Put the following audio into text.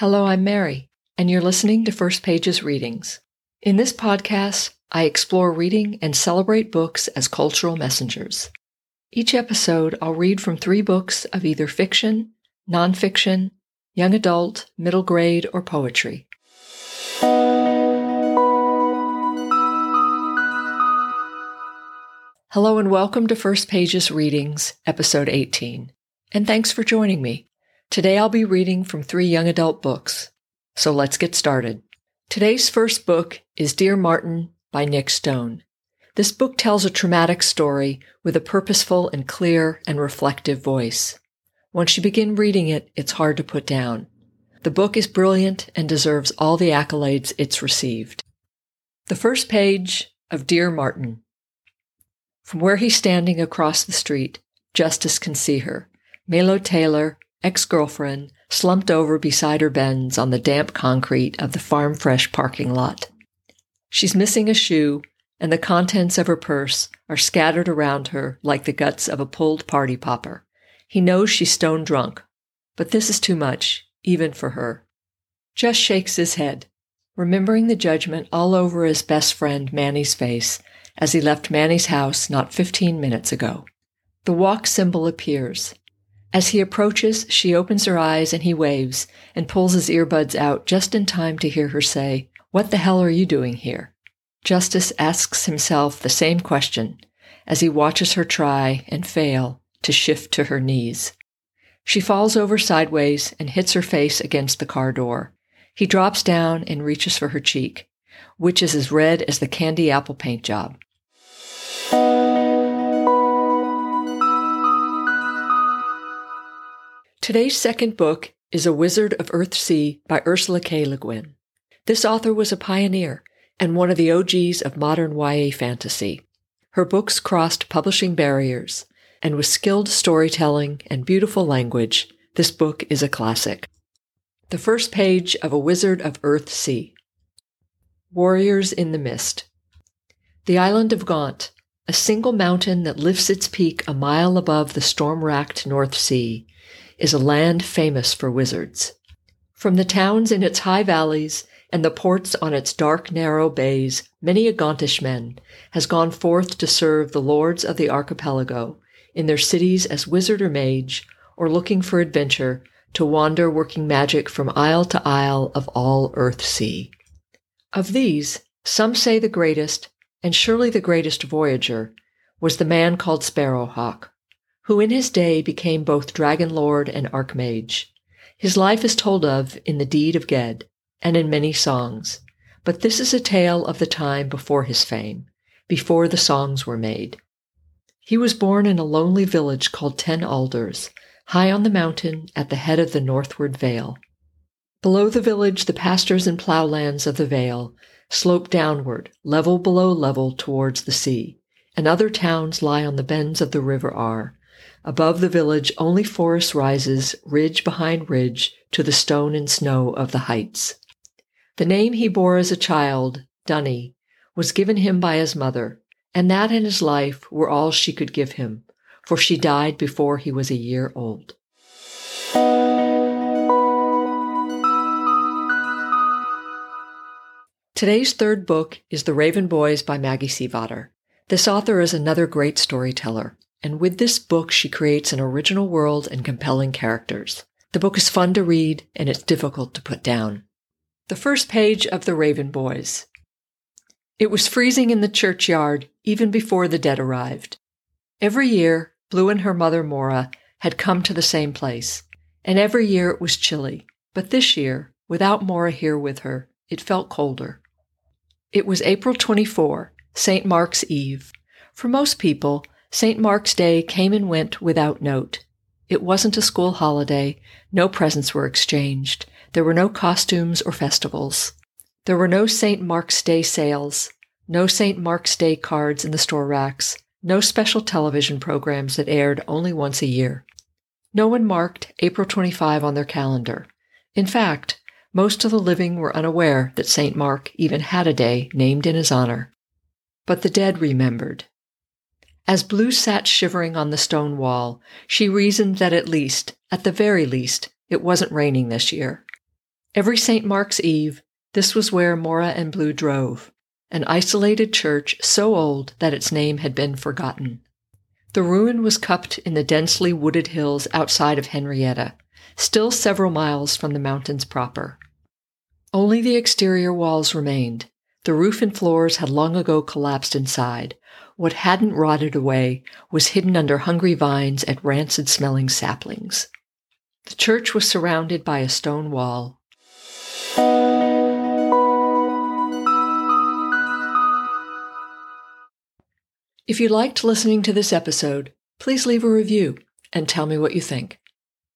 Hello, I'm Mary, and you're listening to First Pages Readings. In this podcast, I explore reading and celebrate books as cultural messengers. Each episode, I'll read from three books of either fiction, nonfiction, young adult, middle grade, or poetry. Hello and welcome to First Pages Readings, episode 18. And thanks for joining me. Today I'll be reading from three young adult books. So let's get started. Today's first book is Dear Martin by Nic Stone. This book tells a traumatic story with a purposeful and clear and reflective voice. Once you begin reading it, it's hard to put down. The book is brilliant and deserves all the accolades it's received. The first page of Dear Martin. From where he's standing across the street, Justyce can see her. Melo Taylor, ex-girlfriend, slumped over beside her Benz on the damp concrete of the Farm Fresh parking lot. She's missing a shoe, and the contents of her purse are scattered around her like the guts of a pulled party popper. He knows she's stone drunk, but this is too much, even for her. Just shakes his head, remembering the judgment all over his best friend Manny's face as he left Manny's house not 15 minutes ago. The walk symbol appears, as he approaches, she opens her eyes and he waves and pulls his earbuds out just in time to hear her say, What the hell are you doing here? Justyce asks himself the same question as he watches her try and fail to shift to her knees. She falls over sideways and hits her face against the car door. He drops down and reaches for her cheek, which is as red as the candy apple paint job. Today's second book is A Wizard of Earthsea by Ursula K. Le Guin. This author was a pioneer and one of the OGs of modern YA fantasy. Her books crossed publishing barriers, and with skilled storytelling and beautiful language, this book is a classic. The first page of A Wizard of Earthsea. Warriors in the Mist. The island of Gont, a single mountain that lifts its peak a mile above the storm-racked North Sea, is a land famous for wizards. From the towns in its high valleys and the ports on its dark, narrow bays, many a Gontish man has gone forth to serve the lords of the archipelago in their cities as wizard or mage, or looking for adventure to wander working magic from isle to isle of all Earthsea. Of these, some say the greatest, and surely the greatest voyager, was the man called Sparrowhawk, who in his day became both Dragon Lord and Archmage. His life is told of in the Deed of Ged and in many songs, but this is a tale of the time before his fame, before the songs were made. He was born in a lonely village called Ten Alders, high on the mountain at the head of the northward vale. Below the village, the pastures and plowlands of the vale slope downward, level below level towards the sea, and other towns lie on the bends of the river Ar, Above the village, only forest rises, ridge behind ridge, to the stone and snow of the heights. The name he bore as a child, Duny, was given him by his mother, and that and his life were all she could give him, for she died before he was a year old. Today's third book is The Raven Boys by Maggie Stiefvater. This author is another great storyteller. And with this book, she creates an original world and compelling characters. The book is fun to read and it's difficult to put down. The first page of The Raven Boys. It was freezing in the churchyard even before the dead arrived. Every year, Blue and her mother Maura had come to the same place, and every year it was chilly. But this year, without Maura here with her, it felt colder. It was April 24, St. Mark's Eve. For most people, St. Mark's Day came and went without note. It wasn't a school holiday. No presents were exchanged. There were no costumes or festivals. There were no St. Mark's Day sales, no St. Mark's Day cards in the store racks, no special television programs that aired only once a year. No one marked April 25 on their calendar. In fact, most of the living were unaware that St. Mark even had a day named in his honor. But the dead remembered. As Blue sat shivering on the stone wall, she reasoned that at least, at the very least, it wasn't raining this year. Every St. Mark's Eve, this was where Maura and Blue drove, an isolated church so old that its name had been forgotten. The ruin was cupped in the densely wooded hills outside of Henrietta, still several miles from the mountains proper. Only the exterior walls remained. The roof and floors had long ago collapsed inside. What hadn't rotted away was hidden under hungry vines and rancid smelling saplings. The church was surrounded by a stone wall. If you liked listening to this episode, please leave a review and tell me what you think.